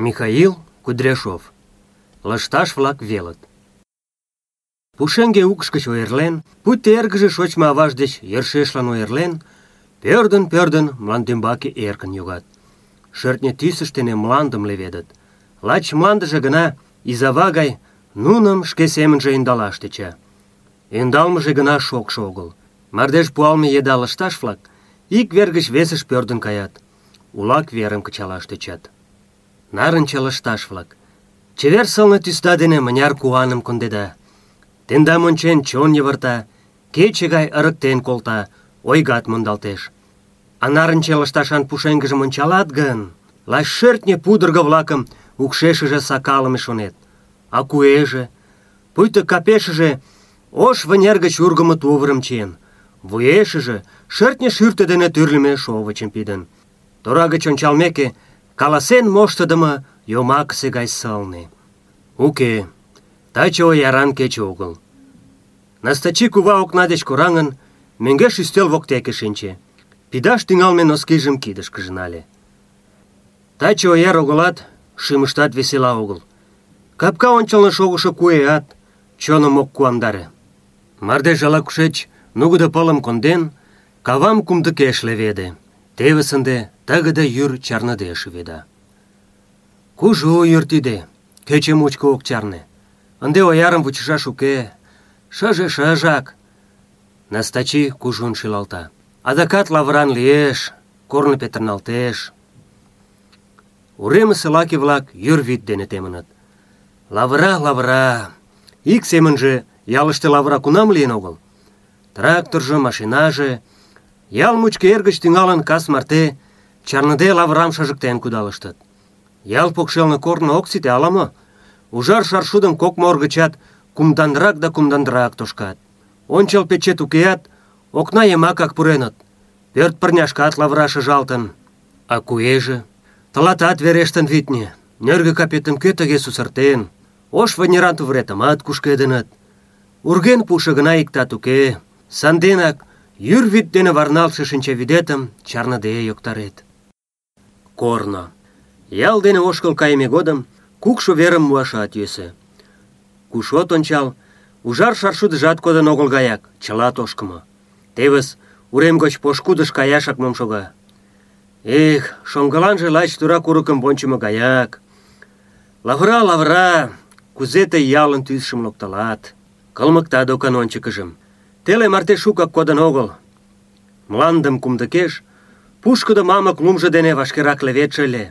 Михаил Кудряшов. Лышташ-влак велыт. Пушеҥге укш гыч ойырлен, пуйто эргыже шочмо аваж деч йӧршешлан ойырлен, пӧрдын-пӧрдын мландӱмбаке эркын йогат. Шӧртньӧ тӱсышт дене мландым леведыт. Лач мландыже гына изава гай нуным шке семынже ӧндалаш тӧча. Ӧндалмыже гына шокшо огыл. Мардеж пуалме еда лышташ-влак ик вер гыч весыш пӧрдын каят. Улак верым кычалаш тӧчат. Нарынче лышташ-влак. Чевер сылне тӱсда дене мыняр куаным кондеда. Тендам ончен чон йывырта, кече гай ырыктен колта, ойгат мондалтеш. А нарынче лышташан пушеҥгыжым ончалат гын, лач шӧртньӧ пудырго-влакым укшешыже сакалыме шонет. А куэже, пуйто капешыже ош вынер гыч ургымо тувырым чиен, вуешыже шӧртньӧ шӱртӧ дене тӱрлымӧ шовычым пидын. Тора гыч каласен моштыдымо йомакысе гай сылне. Уке, таче ояран кече огыл. Настачи кува окна деч кораҥын, мӧҥгеш ӱстел воктеке шинче. Пидаш тӱҥалме носкижым кидышкыже нале. Таче ояр огылат, шӱмыштат весела огыл. Капка ончылно шогышо куэат чоным ок куандаре. Мардеж ала-кушеч нугыдо пылым конден, кавам кумдыкеш леведе. Тевыс ынде тыгыде йӱр чарныде шӱведа. Кужу йӱр тиде, кече мучко ок чарне. Ынде оярым вучышаш уке. Шыже шыжак. Настачи кужун шӱлалта. Адакат лавыран лиеш, корно петырналтеш. Уремысе лаке-влак йӱр вӱд дене темыныт. Лавыра, лавыра. Ик семынже ялыште лавыра кунам лийын огыл. Тракторжо, машинаже, ял мучко эргыч тӱҥалын кас марте чарныде лавырам шыжыктен кудалыштыт. Ял покшелне корно ок сите ала-мо? Ужар шаршудым кок мор гычат кумданрак да кумданрак тошкат. Ончыл печет укеат, окна йымакак пуреныт. Пӧрт пырняшкат лавыра шыжалтын. А куэже? Тылатат верештын витне. Нӧргӧ капетым кӧ тыге сусыртен? Ош вынеран тувыретымат кушкедыныт. Урген пуышо гына иктат уке. Санденак йӱр вӱд дене варналтше шинчавӱдетым чарныде йоктарет. Корно. Ял дене ошкыл кайыме годым кукшо верым муашат йӧсӧ. Куш от ончал, ужар шаршудыжат кодын огыл гаяк, чыла тошкымо. Тевыс, урем гоч пошкудыш каяшак мом шога. Эх, шоҥгыланже лач тура курыкым вончымо гаяк. Лавыра, лавыра, кузе тый ялын тӱсшым локтылат. Кылмыкта докан ончыкыжым. Теле марте шукак кодын огыл. Мландым кумдыкеш, пушкыдо мамык лумжо дене вашкерак леведше ыле.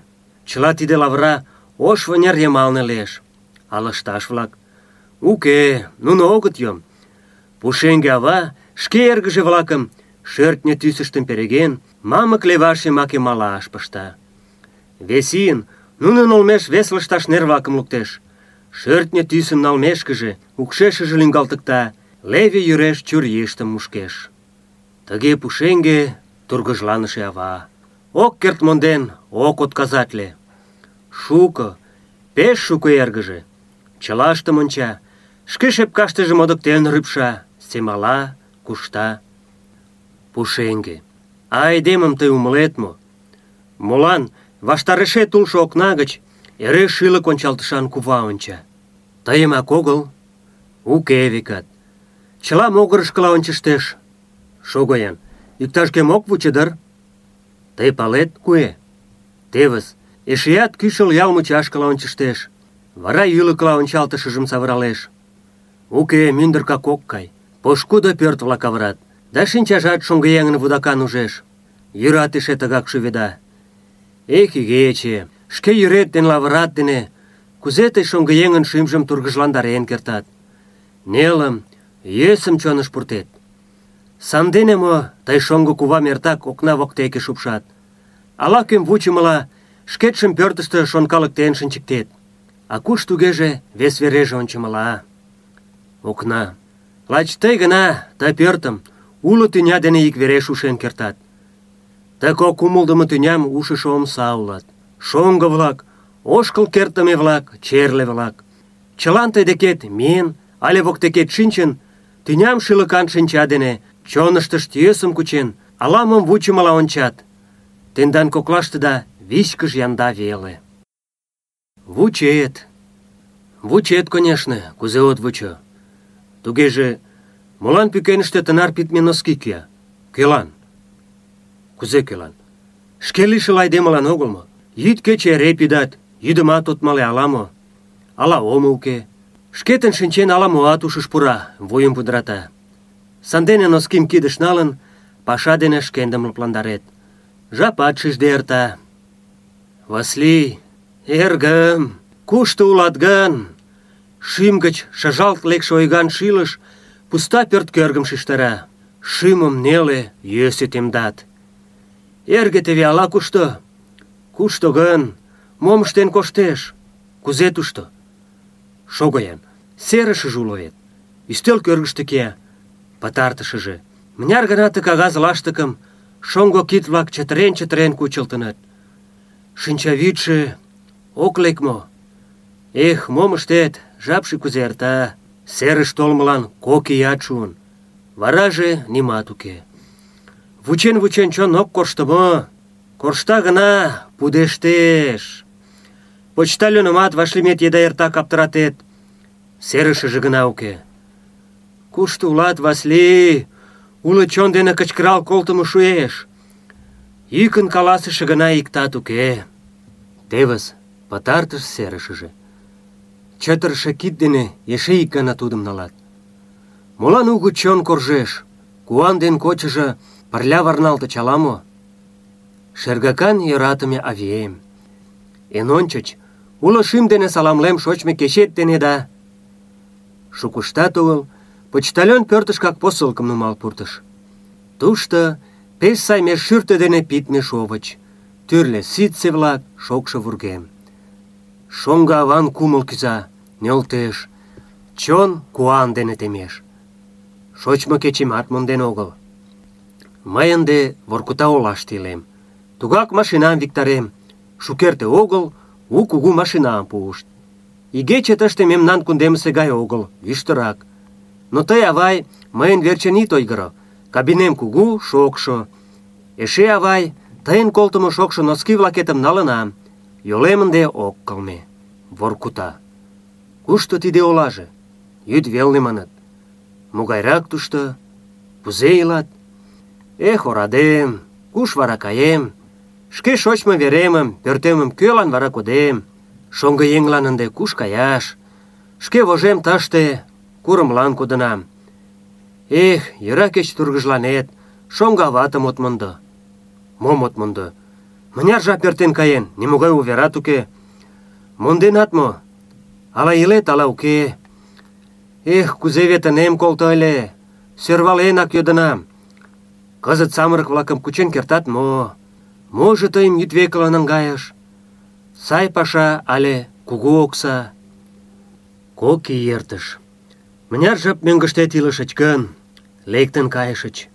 Чыла тиде лавыра ош вынер йымалне лиеш. А лышташ-влак? Уке, нуно огыт йом. Пушеҥге ава шке эргыже-влакым шӧртньӧ тӱсыштым переген, мамык леваш йымаке малаш пышта. Вес ийын нунын олмеш вес лышташ нервакым луктеш. Шӧртньӧ тӱсым налмешкыже, укшешыже лӱҥгалтыкта, леве йӱреш чурийыштым мушкеш. Тыге пушеҥге тургыжланыше ава. Ок керт монден, ок отказатле. Шуко, пеш шуко эргыже. Чылаштым онча, шке шепкаштыже модыктен рӱпша, семала, кушта. Пушеҥге. Айдемым тый умылет мо? Молан ваштарешет улшо окна гыч эре шӱлык ончалтышан кува онча? Тыйымак огыл? Уке, векат. Чыла могырышкыла ончыштеш. Иктаж-кӧм ок вучо дыр? Тый палет, куэ? Тевыс, эшеат кӱшыл ял мучашкыла ончыштеш. Вара ӱлыкыла ончалтышыжым савыралеш. Уке, мӱндыркак ок кай. Пошкудо пӧрт-влак авырат. Да шинчажат шоҥгыеҥын вудакан ужеш. Йӱрат эше тыгак шӱведа. Эх, игече, шке йӱрет ден лавырат дене кузе тый шоҥгыеҥын шӱмжым тургыжландарен кертат. Нелым, йӧсым чоныш пуртет. Сандене мо тый шоҥго кувам эртак окна воктеке шупшат. Ала-кӧм вучымыла шкетшым пӧртыштӧ шонкалыктен шинчыктет. А куш тугеже вес вереже ончымыла. Окна. Лач тый гына ты пӧртым уло тӱня дене ик вереш ушен кертат. Ты кок умылдымо тӱням ушышо омса улат. Шоҥго-влак, ошкыл кертдыме-влак, черле-влак. Чылан тый декет миен але воктекет шинчын, тӱням шӱлыкан шинча дене чоныштышт йӧсым кучен, ала-мом вучымыла ончат. Тендан коклаштыда вичкыж янда веле. Вучет. Вучет, конечно, кузе от вучо. Тугеже, молан пӱкеныште тынар питме носки кия? Кӧлан? Кузе кӧлан? Шке лишыл айдемылан огыл мо? Йӱд кече эре пидат, йӱдымат от мале ала-мо. Ала омо уке. Шкетын шинчен ала-моат ушыш пура, вуйым. Сандене носким кидыш налын, паша дене шкендым лыпландарет. Жапат шижде эрта. Васлий, эргым, кушто улат гын? Шӱм гыч шыжалт лекше ойган шилыш пуста пӧрт кӧргым шижтара. Шӱмым неле, йӧсӧ темдат. Эрге теве ала-кушто, Кушто гын? Мом ыштен коштеш? Кузе тушто? Серышыже. Ӱстел. Пытартышыже. Мыняр гана ты кагаз лаштыкым шоҥго кид-влак чытырен-чытырен кучылтыныт. Шинчавӱдшӧ ок лек мо? Эх, мом ыштет, жапше кузе эрта. Серыш толмылан кок ият шуын. Вараже нимат уке. Вучен-вучен чон ок коршто мо? Коршта гына пудештеш. Почтальонымат вашлимет еда эртак аптыратет. Серышыже гына уке. Кушто улат, Васли? Уло чон дене кычкырал колтымо шуэш. Йӱкын каласыше гына иктат уке. Тевыс, пытартыш серышыже. Чытырыше кид дене эше ик гана тудым налат. Молан угыч чон коржеш? Куан ден кочыжо пырля варналтыч ала-мо? Шергакан йӧратыме авием. Эн ончыч уло шӱм дене саламлем шочмо кечет дене да. Шукыштат огыл, почтальон пӧртышкак посылкым нумал пуртыш. Тушто пеш сай меж шӱртӧ дене пидме шовыч, тӱрлӧ ситце-влак, шокшо вургем. Шоҥго аван кумыл кӱза, нӧлтеш, чон куан дене темеш. Шочмо кечемат монден огыл. Мый ынде Воркута олаште илем. Тугак машинам виктарем. Шукерте огыл, у кугу машинам пуышт. Игече тыште мемнан кундемысе гай огыл. Но тый, авай, мыйын верчын ит ойгыро. Кабинем кугу, шокшо. Эше, авай, тыйын колтымо шокшо носки-влакетым налынам. Йолем ынде ок кылме. Воркута. Кушто тиде олаже? Йӱд велне маныт. Могайрак тушто? Кузе илат? Эх, орадем, куш вара каем? Шке шочмо веремым, пӧртемым кӧлан вара кодем? Шоҥго еҥлан ынде куш каяш? Шке вожем тыште, курымлан кодынам. Эх, йӧра кеч тургыжланет, шоҥго аватым от мондо. Мом от мондо? Мыняр жап эртен каен, нимогай уверат уке. Монденат мо? Ала илет, ала уке? Эх, кузе вет ынем колто ыле, сӧрваленак йодынам. Кызыт самырык-влакым кучен кертат мо? Можо тыйым йӱдвекыла наҥгайыш? Сай паша але кугу окса? Кок ий эртыш. Мыняр жап мӧҥгыштет илышыч гын, лектын кайышыч.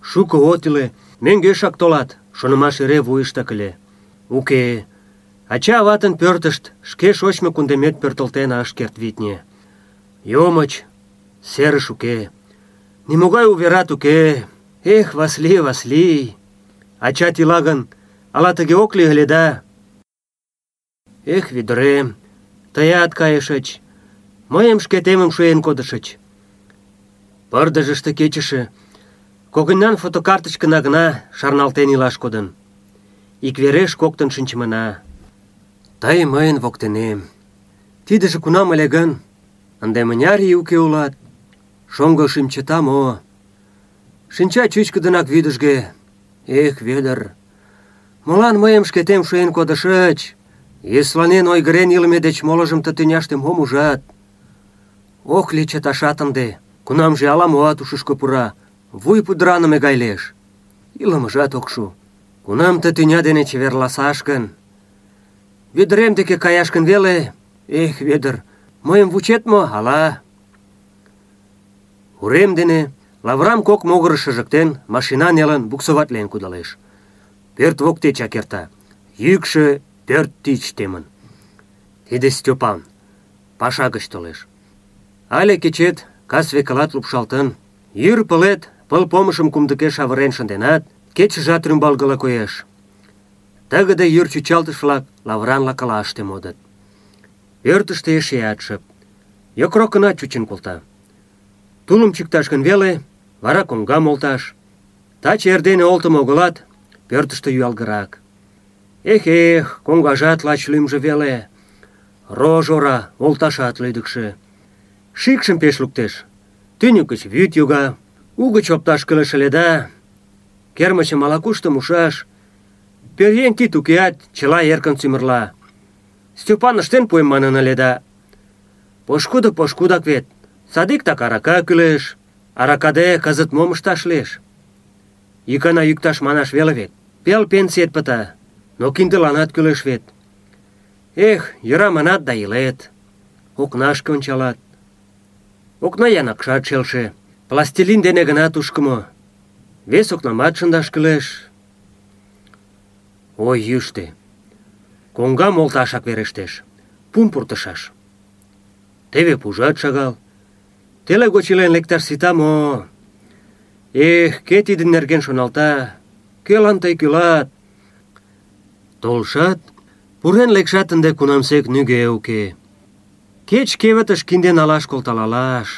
Шуко от иле, мӧҥгешак толат, шонымаш эре. Уке, ача-аватын пӧртышт шке шочмо кундемет пӧртылтен ыш керт, витне. Йомыч, серыш уке. Нимогай уверат уке. Эх, Васли, Васли! Ачат ила гын, ала тыге ок? Эх, ӱдырем, тыят кайышыч, мыйым шкетемым шуен кодышыч. Пырдыжыште кечыше, когыньнан фотокарточкына гына шарналтен илаш кодын. Иквереш коктын шинчымына. Тый мыйын воктенем. Тидыже кунам ыле гын, ынде мыняр ий уке улат? Шоҥго шӱм чыта мо? Шинча чӱчкыдынак вӱдыжгӧ, Эх, Вӧдыр, молан мыйым шкетем шуэн кодышыч? Йӧсланен ойгырен илыме деч молыжым ты тӱняште мом ужат? Ох ли чыташат ынде, кунамже ала-моат ушышко пура, вуй пудыраныме гай лиеш. Илымыжат ок шу. Кунам ты тӱня дене чеверласаш гын? Вӧдырем деке каяш гын веле? Эх, Вӧдыр, мыйым вучет мо, ала? Урем дене Лаврам кок могырыш шыжыктен, машина нелын буксоватлен кудалеш. Пӧрт воктечак эрта. Йӱкшӧ пӧрт тич темын. Тиде Степан. Паша гыч толеш. Але кечет кас векылат лупшалтын. Йӱр пылет пыл помышым кумдыкеш авырен шынденат, кечыжат рӱмбалгыла коеш. Тыгыде йӱр чӱчалтыш-влак лавран лакылаште модыт. Пӧртыштӧ эшеат шып. Йокрокына чучын колта. Тулым чӱкташ гын веле, вара коҥгам олташ. Таче эрдене олтымо огылат, пӧртыштӧ юалгырак. Эх-эх, коҥгажат лач лӱмжӧ веле. Рож ора, олташат лӱдыкшӧ. Шикшым пеш луктеш. Тӱньык гыч вӱд йога, угыч опташ кӱлеш ыле да. Кермычым ала-кушто мушаш. Пӧръеҥ кид укеат, чыла эркын сӱмырла. Степан ыштен пуэм манын ыле да. Пошкудо пошкудак вет. Садиктак арака кӱлеш. Аракаде кызыт мом ышташ лиеш? Икана йӱкташ манаш веле вет. Пел пенсиет пыта, но киндыланат кӱлеш вет. Эх, йӧра манат да илет. Окнашке ончалат. Окна янакшат шелше. Пластилин дене гына тушкымо. Вес окнамат шындаш кӱлеш. Ой, йӱштӧ. Коҥгам олташак верештеш. Пум пуртышаш. Теве пужат шагал. Теле гоч илен сита мо? Эх, кӧ тидын нерген шоналта? Кӧлан тый кӱлат? Толшат, пурен лекшат ынде кунамсек нигӧ уке. Кеч кевытыш кинде налаш колталалаш.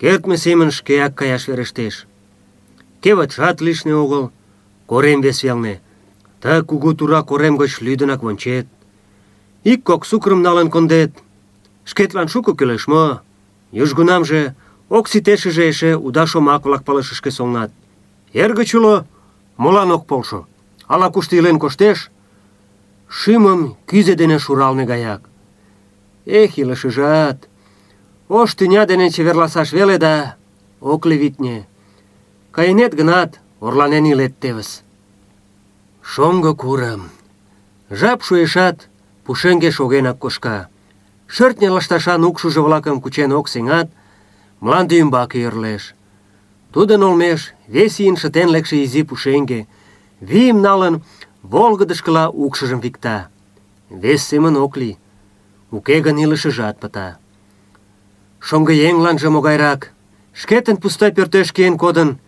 Кертме семын шкеак каяш верештеш. Кевытшат лишне огыл, корем вес велне. Ты кугу тура корем гыч лӱдынак вончет. Ик-кок сукрым налын кондет. Шкетлан шуко кӱлеш мо? Южгунамже ок ситешыже эше уда шомак-влак пылышышке солнат. Эргыч уло, молан ок полшо? Ала-кушто илен коштеш? Шӱмым кӱзӧ дене шуралме гаяк. Эх, илышыжат! Ош тӱня дене чеверласаш веле да, ок лий витне. Кайынет гынат, орланен илет тевыс. Шоҥго курым. Жап шуэшат, пушеҥге шогенак кошка. Шӧртньӧ лышташан укшыжо-влакым кучен ок сеҥат, мланде ӱмбаке йӧрлеш. Тудын олмеш вес ийын шытен лекше изи пушеҥге, вийым налын, волгыдышкыла укшыжым викта. Вес семын ок лий. Уке гын илышыжат пыта. Шоҥгыеҥланже могайрак. Шкетын пуста пӧртеш киен кодын,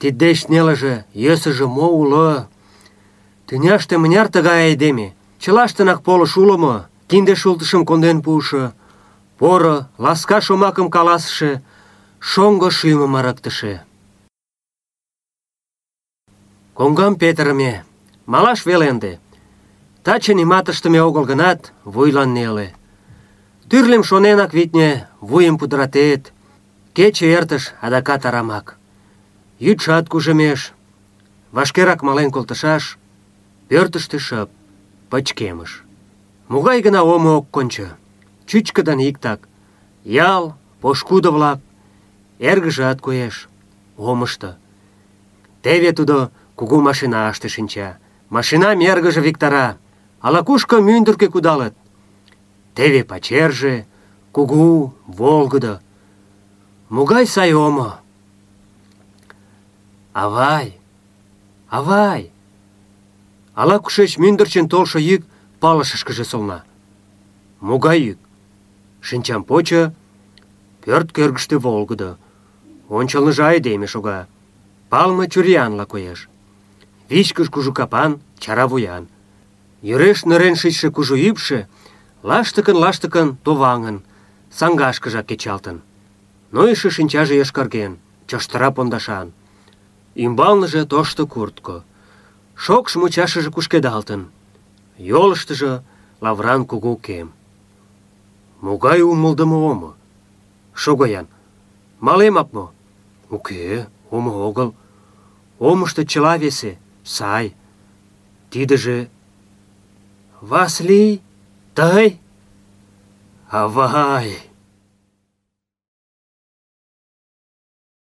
тиддеч нелыже, йӧсыжӧ мо уло? Тӱняште мыняр тыгай айдеме? Чылаштынак полыш уло мо? Кинде шултышым конден пуышо, поро, ласка шомакым каласыше, шоҥго шӱмым ырыктыше. Коҥгам петырыме, малаш веле ынде. Таче нимат ыштыме огыл гынат, вуйлан неле. Тӱрлым шоненак, витне, вуйым пудыратет. Кече эртыш, адакат арамак. Йӱдшат кужемеш. Вашкерак мален колтышаш. Пӧртыштӧ шып, пычкемыш. Могай гына омо ок кончо. Чӱчкыдын иктак. Ял, пошкудо-влак. Эргыжат коеш. Омышто. Теве тудо кугу машинаште шинча. Машинам эргыже виктара. Ала-кушко мӱндыркӧ кудалыт. Теве пачерже, кугу, волгыдо. Могай сай омо! Авай! Авай! Ала-кушеч мӱндырчын толшо йӱк палышышкыже солна. Могай йӱк? Шинчам почо, пӧрт кӧргыштӧ волгыдо. Ончылныжо айдеме шога. Палме чуриянла коеш. Вичкыж кужу капан, чара вуян. Йыреш нырен шичше кужу ӱпшӧ лаштыкын-лаштыкын товаҥын, саҥгашкыжак кечалтын. Нойышо шинчаже йошкарген, чоштыра пондашан. Ӱмбалныже тошто куртко. Шокш мучашыже кушкедалтын. Йолыштыжо лавран кугу кем. Могай умылдымо омо? Шого-ян, малемак мо? Уке, омо огыл. Омышто чыла весе, сай. Тидыже... Васлий, тый? Авай!